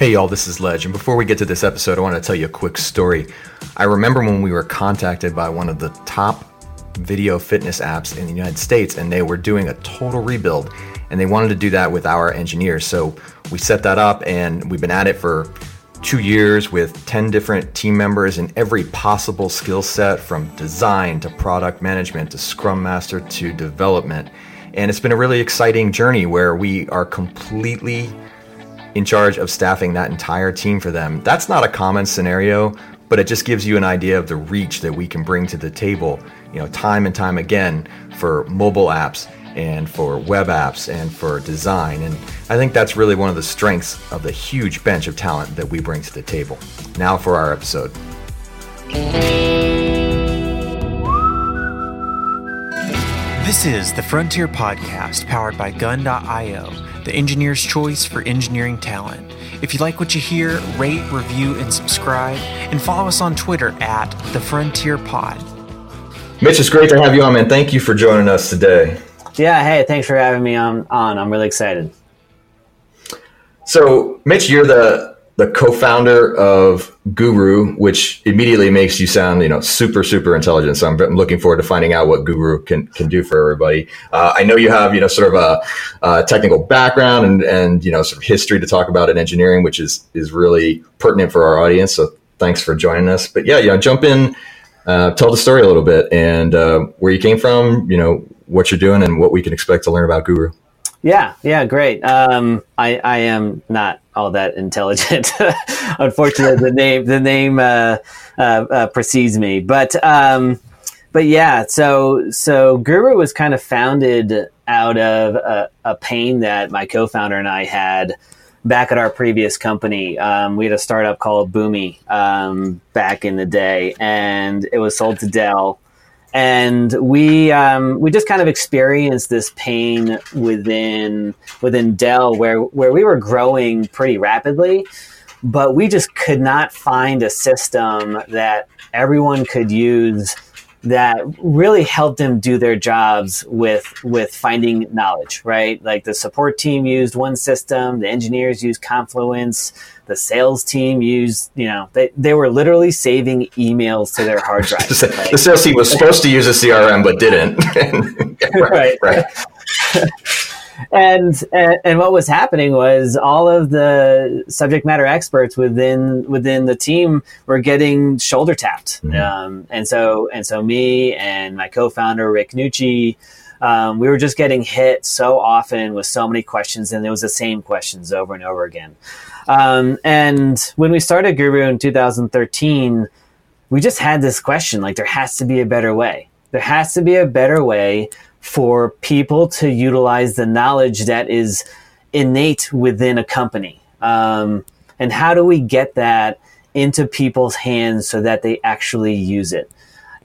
Hey, y'all, this is Ledge. And before we get to this episode, I want to tell you a quick story. I remember when we were contacted by one of the top video fitness apps in the United States, and they were doing a total rebuild, and they wanted to do that with our engineers. So we set that up, and we've been at it for two years with 10 different team members in every possible skill set from design to product management to scrum master to development. And it's been a really exciting journey where we are completely in charge of staffing that entire team for them. That's not a common scenario, but it just gives you an idea of the reach that we can bring to the table, you know, time and time again for mobile apps and for web apps and for design. And I think that's really one of the strengths of the huge bench of talent that we bring to the table. Now for our episode. This is the Frontier Podcast powered by Gun.io the engineer's choice for engineering talent. If you like what you hear, rate, review, and subscribe, and follow us on Twitter at The Frontier Pod. Mitch, it's great to have you on, man. Thank you for joining us today. Yeah, hey, thanks for having me on. on. I'm really excited. So, Mitch, you're the the co-founder of Guru, which immediately makes you sound, you know, super, super intelligent. So I'm, looking forward to finding out what Guru can, can do for everybody. Uh, I know you have, you know, sort of a, a, technical background and, and, you know, sort of history to talk about in engineering, which is, is really pertinent for our audience. So thanks for joining us. But yeah, you know, jump in, uh, tell the story a little bit and uh, where you came from, you know, what you're doing and what we can expect to learn about Guru. Yeah, yeah, great. Um, I, I am not all that intelligent. Unfortunately, the name the name uh, uh, uh, precedes me, but um, but yeah. So so Guru was kind of founded out of a, a pain that my co-founder and I had back at our previous company. Um, we had a startup called Boomi um, back in the day, and it was sold to Dell and we um, we just kind of experienced this pain within within Dell where where we were growing pretty rapidly, but we just could not find a system that everyone could use that really helped them do their jobs with with finding knowledge right? Like the support team used one system the engineers used confluence the sales team used you know they, they were literally saving emails to their hard drive the sales team was supposed to use a crm but didn't. Right. Right and, and, and what was happening was all of the subject matter experts within within the team were getting shoulder tapped, mm-hmm. um, and so and so me and my co-founder Rick Nucci. Um, we were just getting hit so often with so many questions, and it was the same questions over and over again. Um, and when we started Guru in 2013, we just had this question: like, there has to be a better way. There has to be a better way for people to utilize the knowledge that is innate within a company. Um, and how do we get that into people's hands so that they actually use it?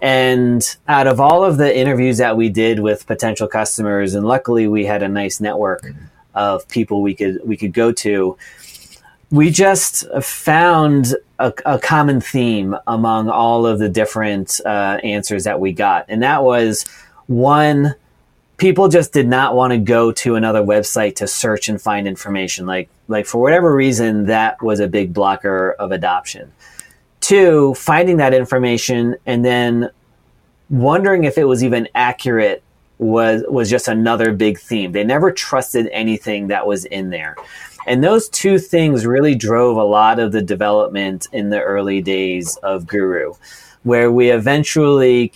And out of all of the interviews that we did with potential customers, and luckily we had a nice network of people we could we could go to, we just found a, a common theme among all of the different uh, answers that we got, and that was one people just did not want to go to another website to search and find information. Like, like for whatever reason, that was a big blocker of adoption. Two, finding that information and then wondering if it was even accurate was was just another big theme. They never trusted anything that was in there. And those two things really drove a lot of the development in the early days of Guru, where we eventually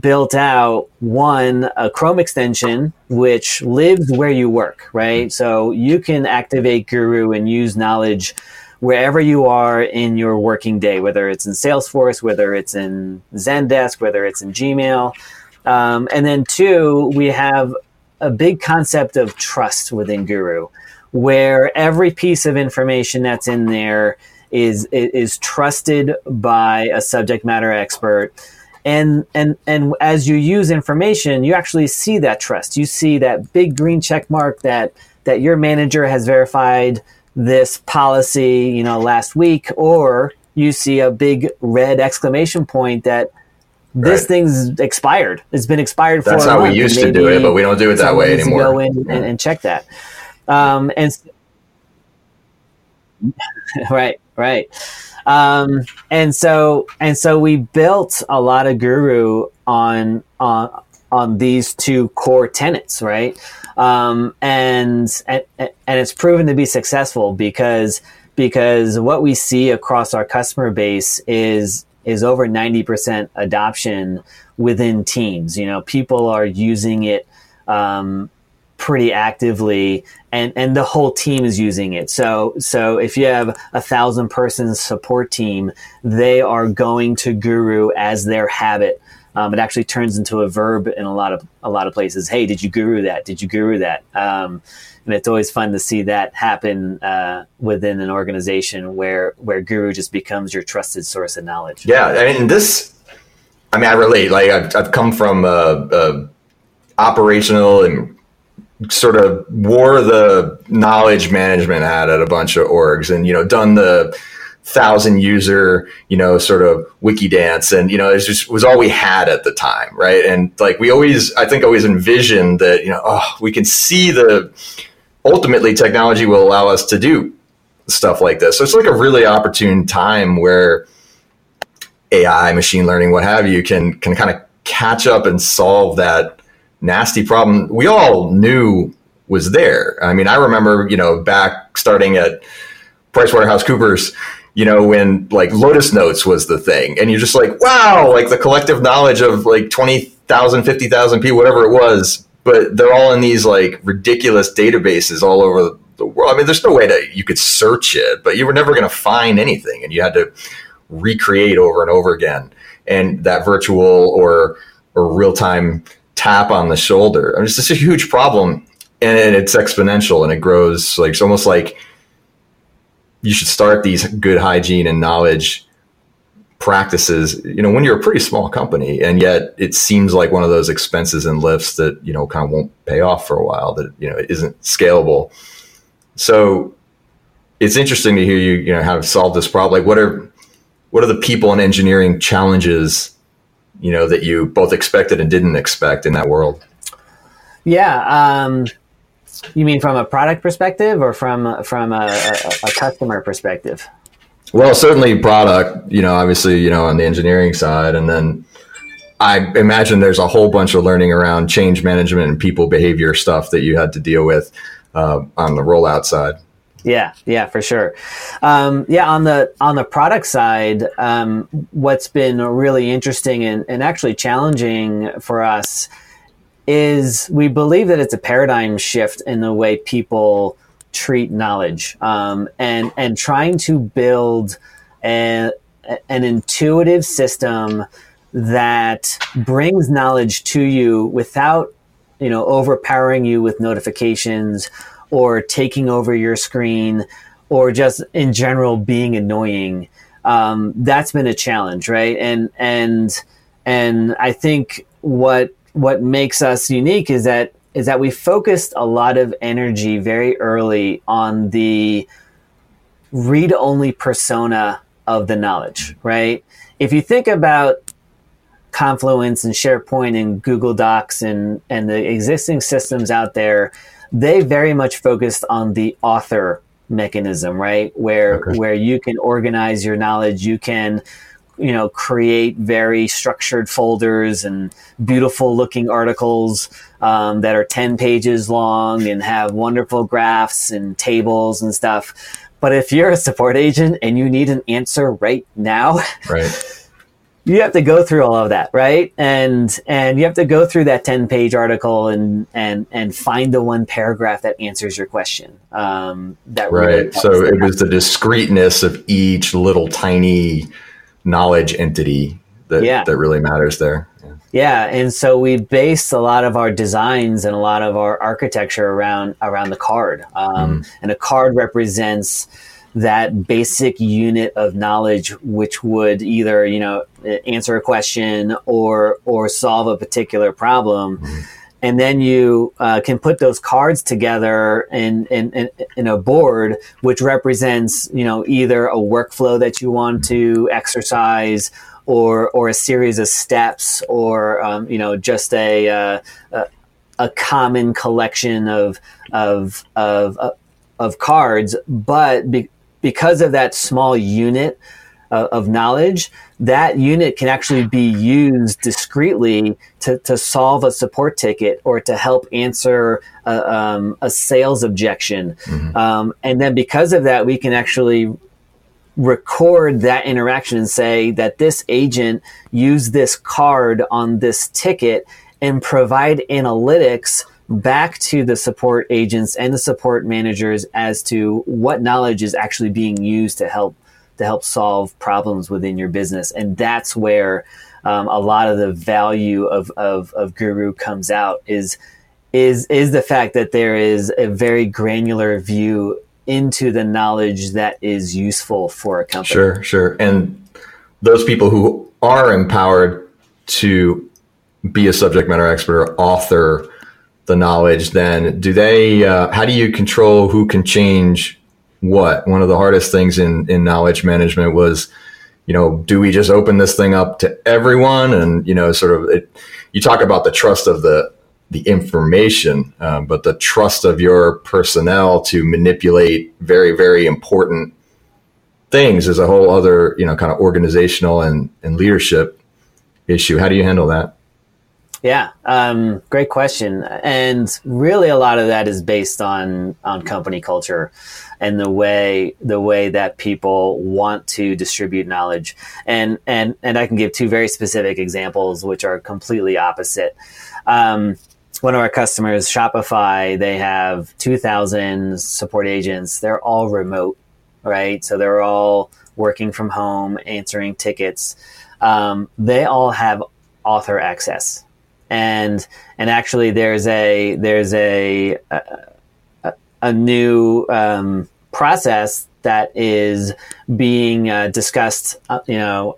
built out one a Chrome extension which lives where you work, right? So you can activate Guru and use knowledge wherever you are in your working day, whether it's in Salesforce, whether it's in Zendesk, whether it's in Gmail. Um, and then two, we have a big concept of trust within Guru, where every piece of information that's in there is is trusted by a subject matter expert and and and as you use information you actually see that trust. You see that big green check mark that that your manager has verified this policy you know last week or you see a big red exclamation point that this right. thing's expired. It's been expired for that's how we used to do it but we don't do it that way anymore. go in and, and check that. Um, and right, right. Um, and so and so we built a lot of Guru on on on these two core tenets, right? Um, and, and and it's proven to be successful because because what we see across our customer base is is over 90% adoption within teams. You know, people are using it um, pretty actively and, and the whole team is using it. So, so if you have a thousand person support team, they are going to Guru as their habit. Um, it actually turns into a verb in a lot of a lot of places. Hey, did you guru that? Did you guru that? Um, and it's always fun to see that happen uh, within an organization where where guru just becomes your trusted source of knowledge. Yeah, I mean this. I mean, I relate. Like I've, I've come from a, a operational and sort of wore the knowledge management hat at a bunch of orgs, and you know, done the thousand user, you know, sort of wiki dance. And, you know, it just was all we had at the time. Right. And like we always, I think always envisioned that, you know, oh, we can see the ultimately technology will allow us to do stuff like this. So it's like a really opportune time where AI, machine learning, what have you, can can kind of catch up and solve that nasty problem we all knew was there. I mean, I remember, you know, back starting at PricewaterhouseCoopers, you know, when like Lotus Notes was the thing, and you're just like, wow, like the collective knowledge of like 20,000, 50,000 people, whatever it was, but they're all in these like ridiculous databases all over the world. I mean, there's no way that you could search it, but you were never going to find anything, and you had to recreate over and over again. And that virtual or or real time tap on the shoulder, I mean, it's just a huge problem, and it's exponential, and it grows like it's almost like you should start these good hygiene and knowledge practices you know when you're a pretty small company and yet it seems like one of those expenses and lifts that you know kind of won't pay off for a while that you know isn't scalable. So it's interesting to hear you you know how to solve this problem. Like what are what are the people and engineering challenges you know that you both expected and didn't expect in that world yeah um you mean from a product perspective or from from a, a, a customer perspective well, certainly product, you know, obviously, you know, on the engineering side. And then I imagine there's a whole bunch of learning around change management and people behavior stuff that you had to deal with uh, on the rollout side. Yeah, yeah, for sure. Um, yeah, on the on the product side, um, what's been really interesting and, and actually challenging for us is we believe that it's a paradigm shift in the way people treat knowledge um, and and trying to build a, an intuitive system that brings knowledge to you without you know overpowering you with notifications or taking over your screen or just in general being annoying um, that's been a challenge right and and and i think what what makes us unique is that is that we focused a lot of energy very early on the read only persona of the knowledge, right? If you think about Confluence and SharePoint and Google Docs and, and the existing systems out there, they very much focused on the author mechanism, right? Where okay. where you can organize your knowledge, you can you know create very structured folders and beautiful looking articles um, that are 10 pages long and have wonderful graphs and tables and stuff but if you're a support agent and you need an answer right now right you have to go through all of that right and and you have to go through that 10 page article and and and find the one paragraph that answers your question um, that right really so it was the discreteness of each little tiny knowledge entity that, yeah. that really matters there. Yeah. yeah. And so we based a lot of our designs and a lot of our architecture around, around the card. Um, mm. And a card represents that basic unit of knowledge, which would either, you know, answer a question or, or solve a particular problem. Mm and then you uh, can put those cards together in, in, in, in, a board which represents you know either a workflow that you want to exercise or or a series of steps or um, you know just a, uh, a, a common collection of of of uh, of cards. But be, because of that small unit uh, of knowledge, that unit can actually be used discreetly to, to solve a support ticket or to help answer a, um, a sales objection. Mm-hmm. Um, and then because of that, we can actually record that interaction and say that this agent used this card on this ticket and provide analytics back to the support agents and the support managers as to what knowledge is actually being used to help to help solve problems within your business and that's where um, a lot of the value of, of, of guru comes out is is is the fact that there is a very granular view into the knowledge that is useful for a company. Sure, sure. And those people who are empowered to be a subject matter expert or author the knowledge, then do they, uh, how do you control who can change what? One of the hardest things in, in knowledge management was, you know, do we just open this thing up to everyone? And, you know, sort of, it, you talk about the trust of the, the information, um, but the trust of your personnel to manipulate very, very important things is a whole other, you know, kind of organizational and, and leadership issue. How do you handle that? Yeah, um, great question. And really, a lot of that is based on on company culture and the way the way that people want to distribute knowledge. And and and I can give two very specific examples, which are completely opposite. Um, one of our customers, Shopify, they have 2,000 support agents. They're all remote, right? So they're all working from home, answering tickets. Um, they all have author access, and and actually, there's a there's a a, a new um, process that is being uh, discussed, uh, you know,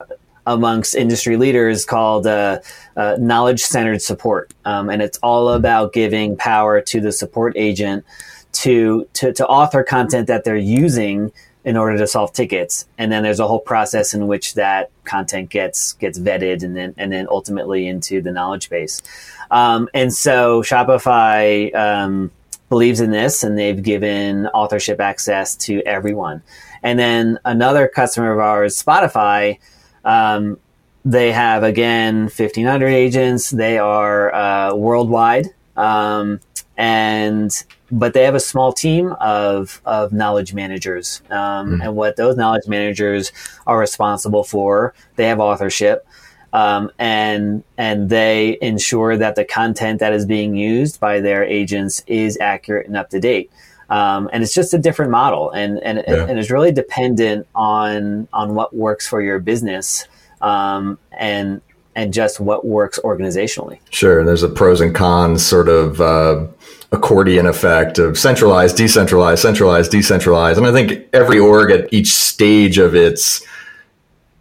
amongst industry leaders called uh, uh, knowledge centered support. Um, and it's all about giving power to the support agent to, to, to author content that they're using in order to solve tickets. And then there's a whole process in which that content gets gets vetted and then and then ultimately into the knowledge base. Um, and so Shopify um, believes in this, and they've given authorship access to everyone. And then another customer of ours, Spotify, um, they have again 1,500 agents. They are uh, worldwide, um, and but they have a small team of of knowledge managers. Um, mm And what those knowledge managers are responsible for, they have authorship. Um, and and they ensure that the content that is being used by their agents is accurate and up to date. Um, and it's just a different model, and and, yeah. and it's really dependent on on what works for your business, um, and and just what works organizationally. Sure, And there's a pros and cons sort of uh, accordion effect of centralized, decentralized, centralized, decentralized, and I think every org at each stage of its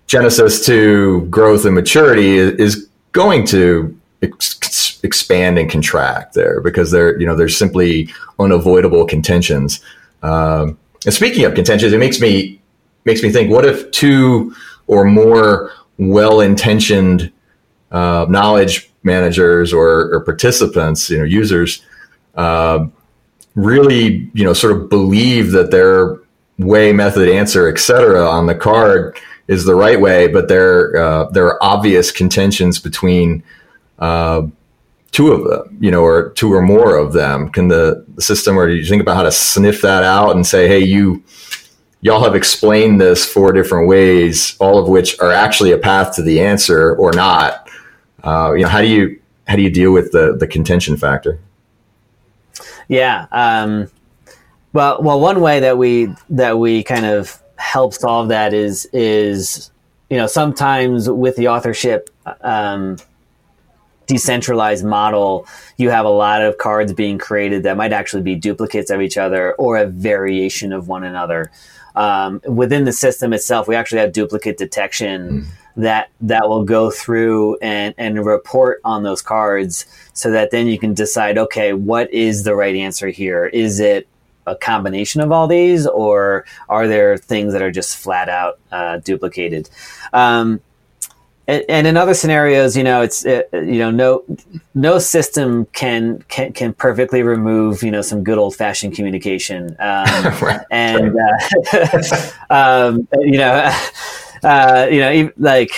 genesis to growth and maturity is going to ex- expand and contract there because there, you know, there's simply unavoidable contentions. Um, and speaking of contentions, it makes me makes me think: what if two or more well-intentioned uh, knowledge managers or, or, participants, you know, users, uh, really, you know, sort of believe that their way, method, answer, etc., on the card is the right way, but there uh, there are obvious contentions between uh, two of them, you know, or two or more of them? Can the, the system, or do you think about how to sniff that out and say, hey, you, y'all have explained this four different ways, all of which are actually a path to the answer or not? Uh, you know, how do you how do you deal with the the contention factor? Yeah. Um, well, well, one way that we that we kind of help solve that is is you know sometimes with the authorship um, decentralized model, you have a lot of cards being created that might actually be duplicates of each other or a variation of one another. Um, within the system itself, we actually have duplicate detection mm. That that will go through and and report on those cards, so that then you can decide, okay, what is the right answer here? Is it a combination of all these, or are there things that are just flat out uh, duplicated? Um, and, and in other scenarios, you know, it's uh, you know, no no system can can can perfectly remove you know some good old fashioned communication, um, right. and uh, um, you know, uh, you know, like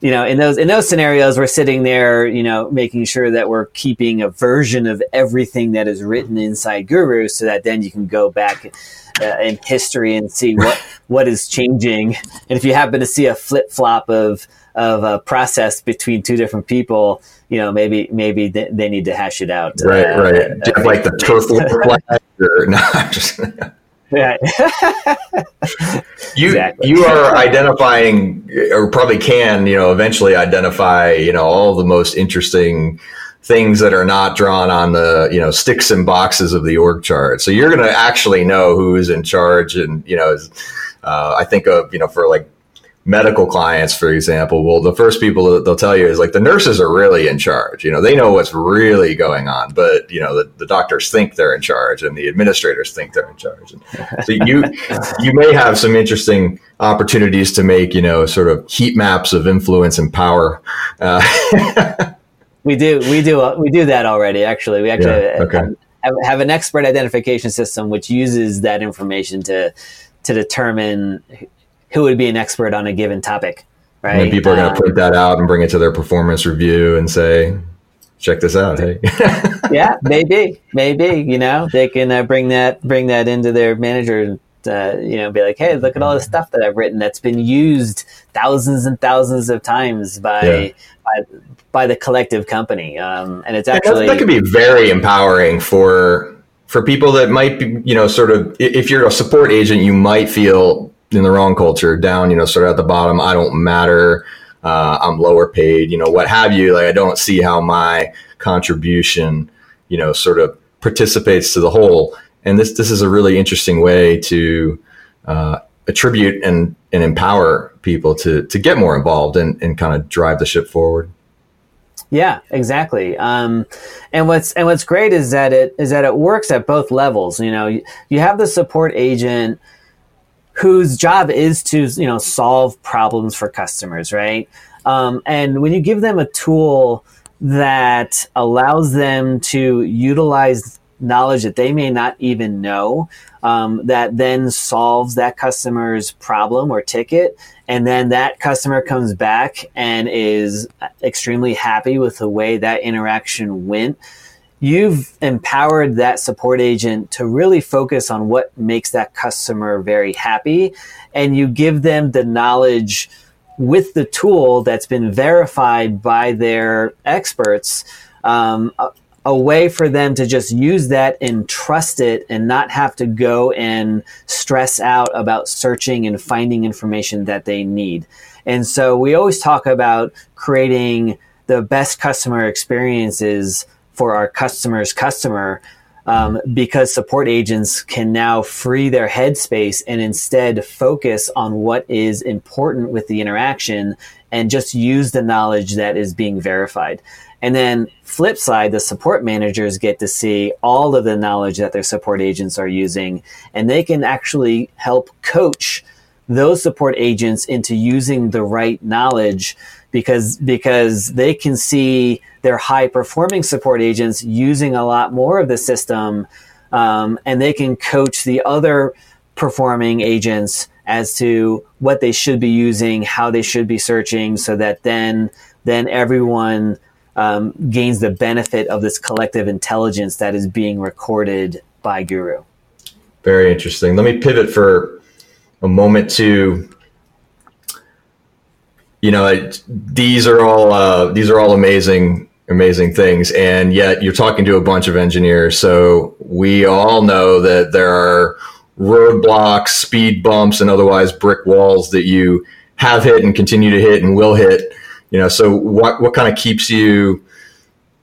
you know, in those in those scenarios, we're sitting there, you know, making sure that we're keeping a version of everything that is written inside Guru, so that then you can go back uh, in history and see what what is changing. And if you happen to see a flip flop of of a process between two different people, you know, maybe maybe they, they need to hash it out. Right, uh, right. Do you have like the turf flag or no? Just, Right. you exactly. you are identifying, or probably can, you know, eventually identify, you know, all the most interesting things that are not drawn on the you know sticks and boxes of the org chart. So you're going to actually know who's in charge, and you know, uh, I think of you know for like medical clients, for example, well, the first people that they'll tell you is like the nurses are really in charge. You know, they know what's really going on, but you know, the, the doctors think they're in charge and the administrators think they're in charge. And so you, you may have some interesting opportunities to make, you know, sort of heat maps of influence and power. Uh, we do, we do, we do that already. Actually, we actually yeah, okay. have, have an expert identification system which uses that information to to determine who would be an expert on a given topic, right? And people are going to um, print that out and bring it to their performance review and say, check this out. Hey. yeah, maybe, maybe, you know, they can uh, bring that, bring that into their manager uh, you know, be like, hey, look at all the stuff that I've written that's been used thousands and thousands of times by yeah. by, by, the collective company, um, and it's actually that, that could be very empowering for for people that might be, you know, sort of if you're a support agent, you might feel in the wrong culture, down, you know, sort of at the bottom. I don't matter. Uh, I'm lower paid, you know, what have you. Like, I don't see how my contribution, you know, sort of participates to the whole. And this this is a really interesting way to uh, attribute and and empower people to to get more involved and, and kind of drive the ship forward. Yeah, exactly. Um, and what's and what's great is that it is that it works at both levels. You know, you, you have the support agent whose job is to you know solve problems for customers, right? Um, and when you give them a tool that allows them to utilize knowledge that they may not even know, um, that then solves that customer's problem or ticket, and then that customer comes back and is extremely happy with the way that interaction went you've empowered that support agent to really focus on what makes that customer very happy and you give them the knowledge with the tool that's been verified by their experts um, a, a, way for them to just use that and trust it and not have to go and stress out about searching and finding information that they need. And so we always talk about creating the best customer experiences for our customer's customer um, because support agents can now free their headspace and instead focus on what is important with the interaction and just use the knowledge that is being verified. And then flip side, the support managers get to see all of the knowledge that their support agents are using and they can actually help coach those support agents into using the right knowledge because because they can see their high performing support agents using a lot more of the system um, and they can coach the other performing agents as to what they should be using how they should be searching so that then then everyone um, gains the benefit of this collective intelligence that is being recorded by guru. Very interesting. Let me pivot for a moment to you know these are all uh, these are all amazing amazing things. And yet you're talking to a bunch of engineers. So we all know that there are roadblocks speed bumps and otherwise brick walls that you have hit and continue to hit and will hit. You know so what what kind of keeps you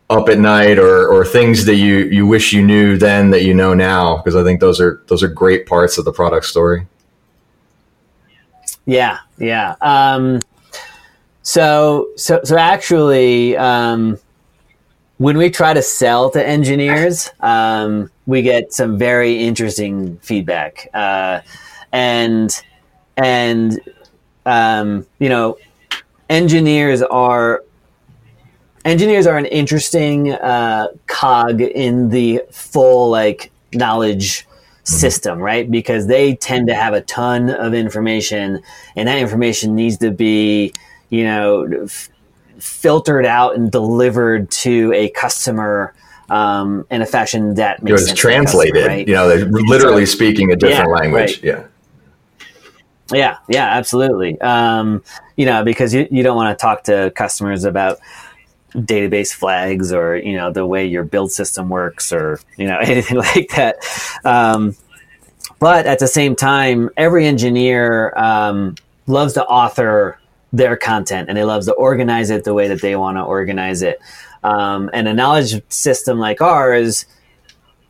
up at night or or things that you you wish you knew then that you know now? Because i think those are those are great parts of the product story. Yeah yeah. Um so, so, so actually, um, when we try to sell to engineers, um, we get some very interesting feedback, uh, and and um, you know, engineers are engineers are an interesting uh, cog in the full like knowledge system, right? Because they tend to have a ton of information, and that information needs to be, you know, f- filtered out and delivered to a customer um, in a fashion that makes It's sense. translated. customer, right? You know, they're literally speaking a different Yeah, language. right. Yeah. Yeah, yeah, absolutely. Um, you know, because you, you don't want to talk to customers about database flags or, you know, the way your build system works or, you know, anything like that. Um, but at the same time, every engineer um, loves to author their content and they loves to organize it the way that they want to organize it. Um, and a knowledge system like ours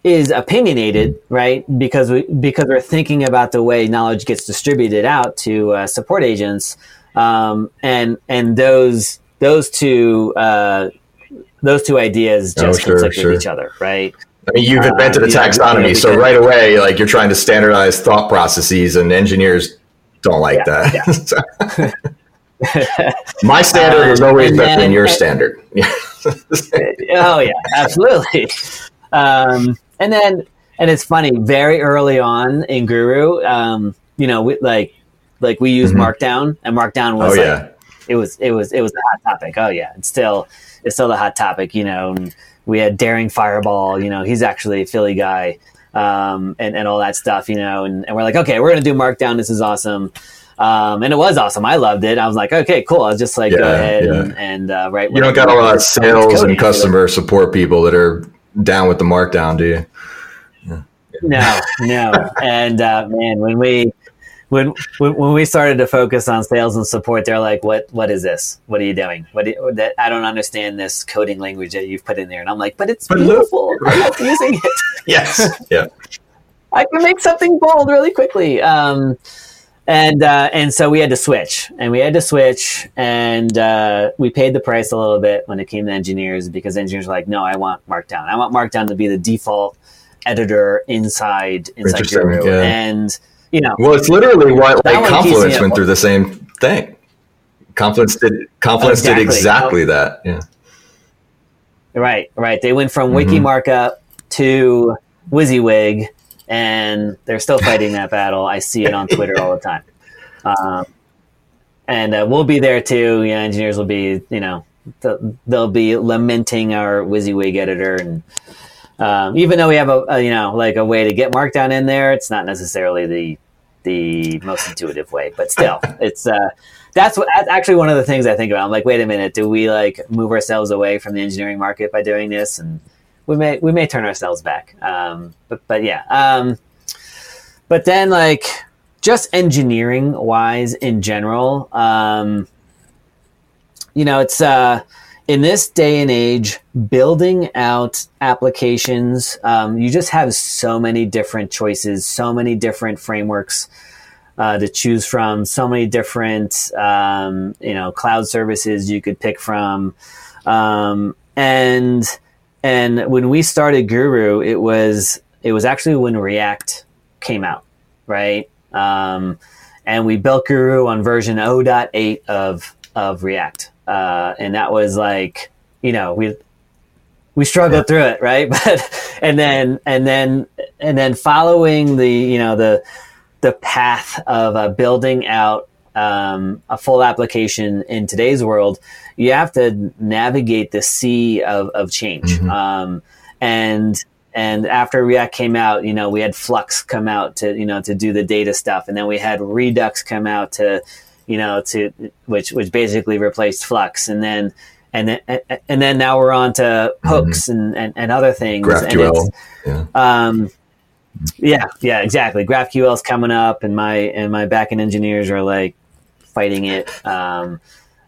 is opinionated, right? Because we because we're thinking about the way knowledge gets distributed out to uh, support agents, um, and and those those two uh, those two ideas Oh, just sure, conflict sure. with each other, right? I mean, you've Uh, invented a taxonomy, you know, so right away, like you're trying to standardize thought processes, and engineers don't like Yeah, that. My standard is always better than your standard. Yeah. oh yeah, absolutely. Um, and then, and it's funny. Very early on in Guru, um, you know, we, like like we use Mhm. Markdown, and Markdown was oh like yeah. it was it was it was a hot topic. Oh yeah, it's still it's still the hot topic. You know, and we had Daring Fireball. You know, he's actually a Philly guy, um, and and all that stuff. You know, and, and we're like, okay, we're gonna do Markdown. This is awesome. Um, and it was awesome. I loved it. I was like, okay, cool. I'll just like go ahead yeah. and, and uh, write. You don't got a lot of sales and customer support people that are down with the markdown, do you? No, no. And uh, man, when we when, when when we started to focus on sales and support, they're like, "What what is this? What are you doing? What do you, that I don't understand this coding language that you've put in there." And I'm like, "But it's But beautiful. I love using it. Yes. Yeah. I can make something bold really quickly." Um, and uh, and so we had to switch, and we had to switch, and uh, we paid the price a little bit when it came to engineers because engineers were like, "No, I want Markdown. I want Markdown to be the default." editor inside inside Guru. yeah. And you know, Well, it's literally why like Confluence went through the same thing. Confluence did Confluence did Exactly. exactly that. Yeah. right, right. They went from Mhm. Wiki Markup to WYSIWYG, and they're still fighting that battle. I see it on Twitter all the time. Um, and uh, we'll be there too. Know, engineers will be, you know, th- they'll be lamenting our WYSIWYG editor, and um, even though we have a, a, you know, like a way to get Markdown in there, it's not necessarily the the most intuitive way, but still, it's uh, that's what that's actually one of the things I think about. I'm like, wait a minute, do we like move ourselves away from the engineering market by doing this? And we may we may turn ourselves back. Um, but but yeah. Um, but then like just engineering wise in general, um, you know, it's uh, in this day and age, building out applications, um, you just have so many different choices, so many different frameworks uh, to choose from, so many different, um, you know, cloud services you could pick from, um, and and when we started Guru, it was it was actually when React came out, right? Um, and we built Guru on version 0.8 of of React, uh, and that was like you know we we struggled through it, right? But and then and then and then following the you know the the path of uh, building out um, a full application in today's world, you have to navigate the sea of, of change. Mhm. Um, and and after React came out, you know, we had Flux come out to you know to do the data stuff, and then we had Redux come out to you know to which which basically replaced Flux, and then and then and then now we're on to hooks and, and, and other things. And it's- GraphQL. Yeah. um, yeah, yeah, exactly. GraphQL is coming up, and my and my backend engineers are like fighting it. Um,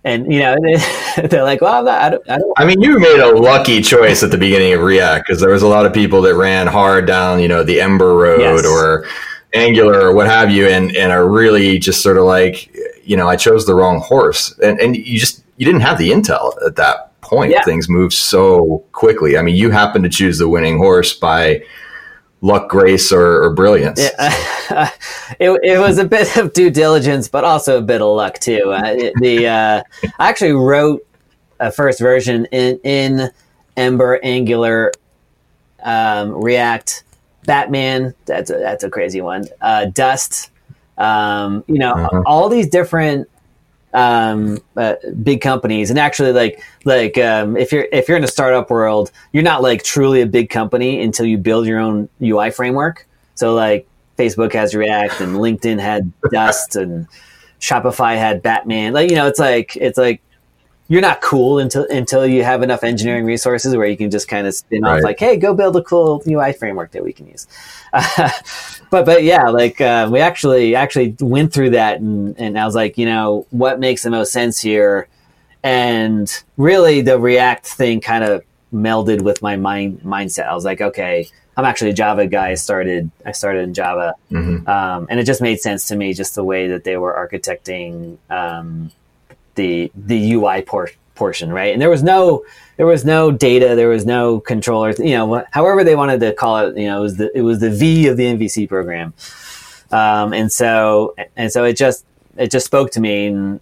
and you know, they're like, "Well, not, I don't, I don't I mean, you made a lucky choice at the beginning of React because there was a lot of people that ran hard down, you know, the Ember road Yes. or Angular or what have you, and and are really just sort of like, you know, I chose the wrong horse, and and you just you didn't have the intel at that point. Yeah. Things moved so quickly. I mean, you happened to choose the winning horse by luck, grace, or, or brilliance. Yeah, it, it was a bit of due diligence, but also a bit of luck too. Uh, it, the uh, I actually wrote a first version in in Ember, Angular, um, React, Batman. That's a, that's a crazy one. Uh, Dust. Um, you know, uh-huh. all these different um, uh, big companies. And actually like like um, if you're if you're in a startup world you're not like truly a big company until you build your own ui framework. So like facebook has react and linkedin had dust and shopify had batman. Like you know it's like it's like you're not cool until until you have enough engineering resources where you can just kind of spin right. off like hey go build a cool ui framework that we can use uh, but but yeah, like uh, we actually actually went through that, and and I was like, you know, what makes the most sense here, and really the React thing kind of melded with my mind mindset. I was like, okay, I'm actually a Java guy. I started I started in Java, mm-hmm. um, and it just made sense to me, just the way that they were architecting um, the the UI por- portion, right? And there was no there was no data, there was no controller, you know, however they wanted to call it, you know, it was the, it was the V of the MVC program. Um, and so, and so it just, it just spoke to me and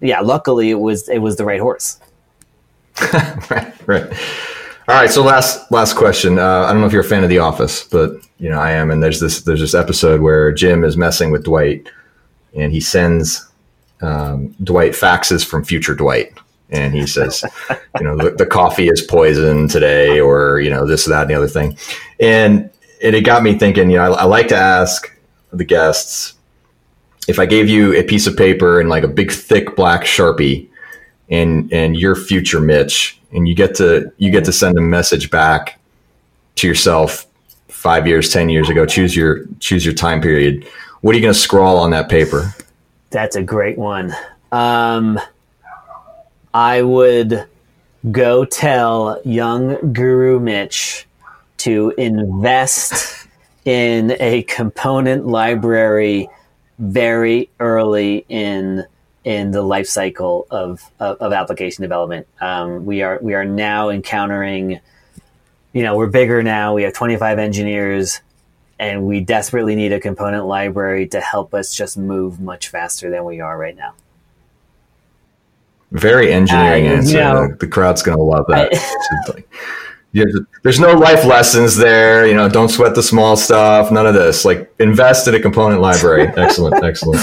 yeah, luckily it was, it was the right horse. right. Right. All right. So last, last question. Uh, I don't know if you're a fan of the office, but you know, I am. And there's this, there's this episode where Jim is messing with Dwight and he sends, um, Dwight faxes from future Dwight and he says, you know, the, the, coffee is poison today, or you know, this, that, and the other thing, and it, it got me thinking. You know, I, I, like to ask the guests if I gave you a piece of paper and like a big thick black sharpie, and and your future Mitch, and you get to you get to send a message back to yourself five years, ten years ago. Choose your choose your time period. What are you going to scrawl on that paper? That's a great one. Um, I would go tell young Guru Mitch to invest in a component library very early in in the life cycle of, of, of application development. Um, we are we are now encountering, you know, we're bigger now. We have 25 engineers, and we desperately need a component library to help us just move much faster than we are right now. Very engineering uh, answer. Know, the, the, crowd's going to love that. I, like, yeah, there's no life lessons there. You know, don't sweat the small stuff. None of this. Like, invest in a component library. excellent, excellent.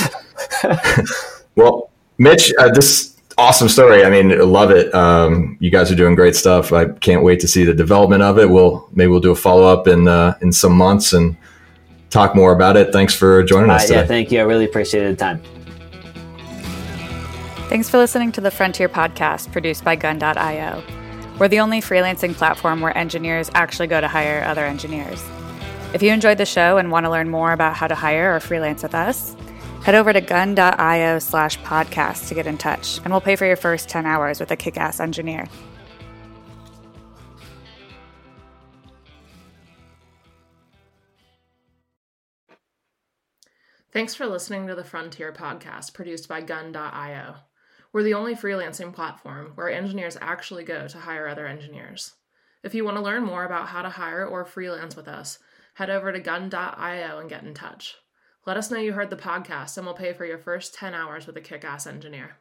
well, Mitch, uh, this awesome story. I mean, love it. Um, you guys are doing great stuff. I can't wait to see the development of it. We'll maybe we'll do a follow up in uh, in some months and talk more about it. Thanks for joining us. Uh, yeah, thank you. I really appreciated the time. Thanks for listening to the Frontier podcast produced by Gun.io. We're the only freelancing platform where engineers actually go to hire other engineers. If you enjoyed the show and want to learn more about how to hire or freelance with us, head over to gun.io slash podcast to get in touch, and we'll pay for your first 10 hours with a kick ass engineer. Thanks for listening to the Frontier podcast produced by Gun.io. We're the only freelancing platform where engineers actually go to hire other engineers. If you want to learn more about how to hire or freelance with us, head over to gun.io and get in touch. Let us know you heard the podcast and we'll pay for your first 10 hours with a kick ass engineer.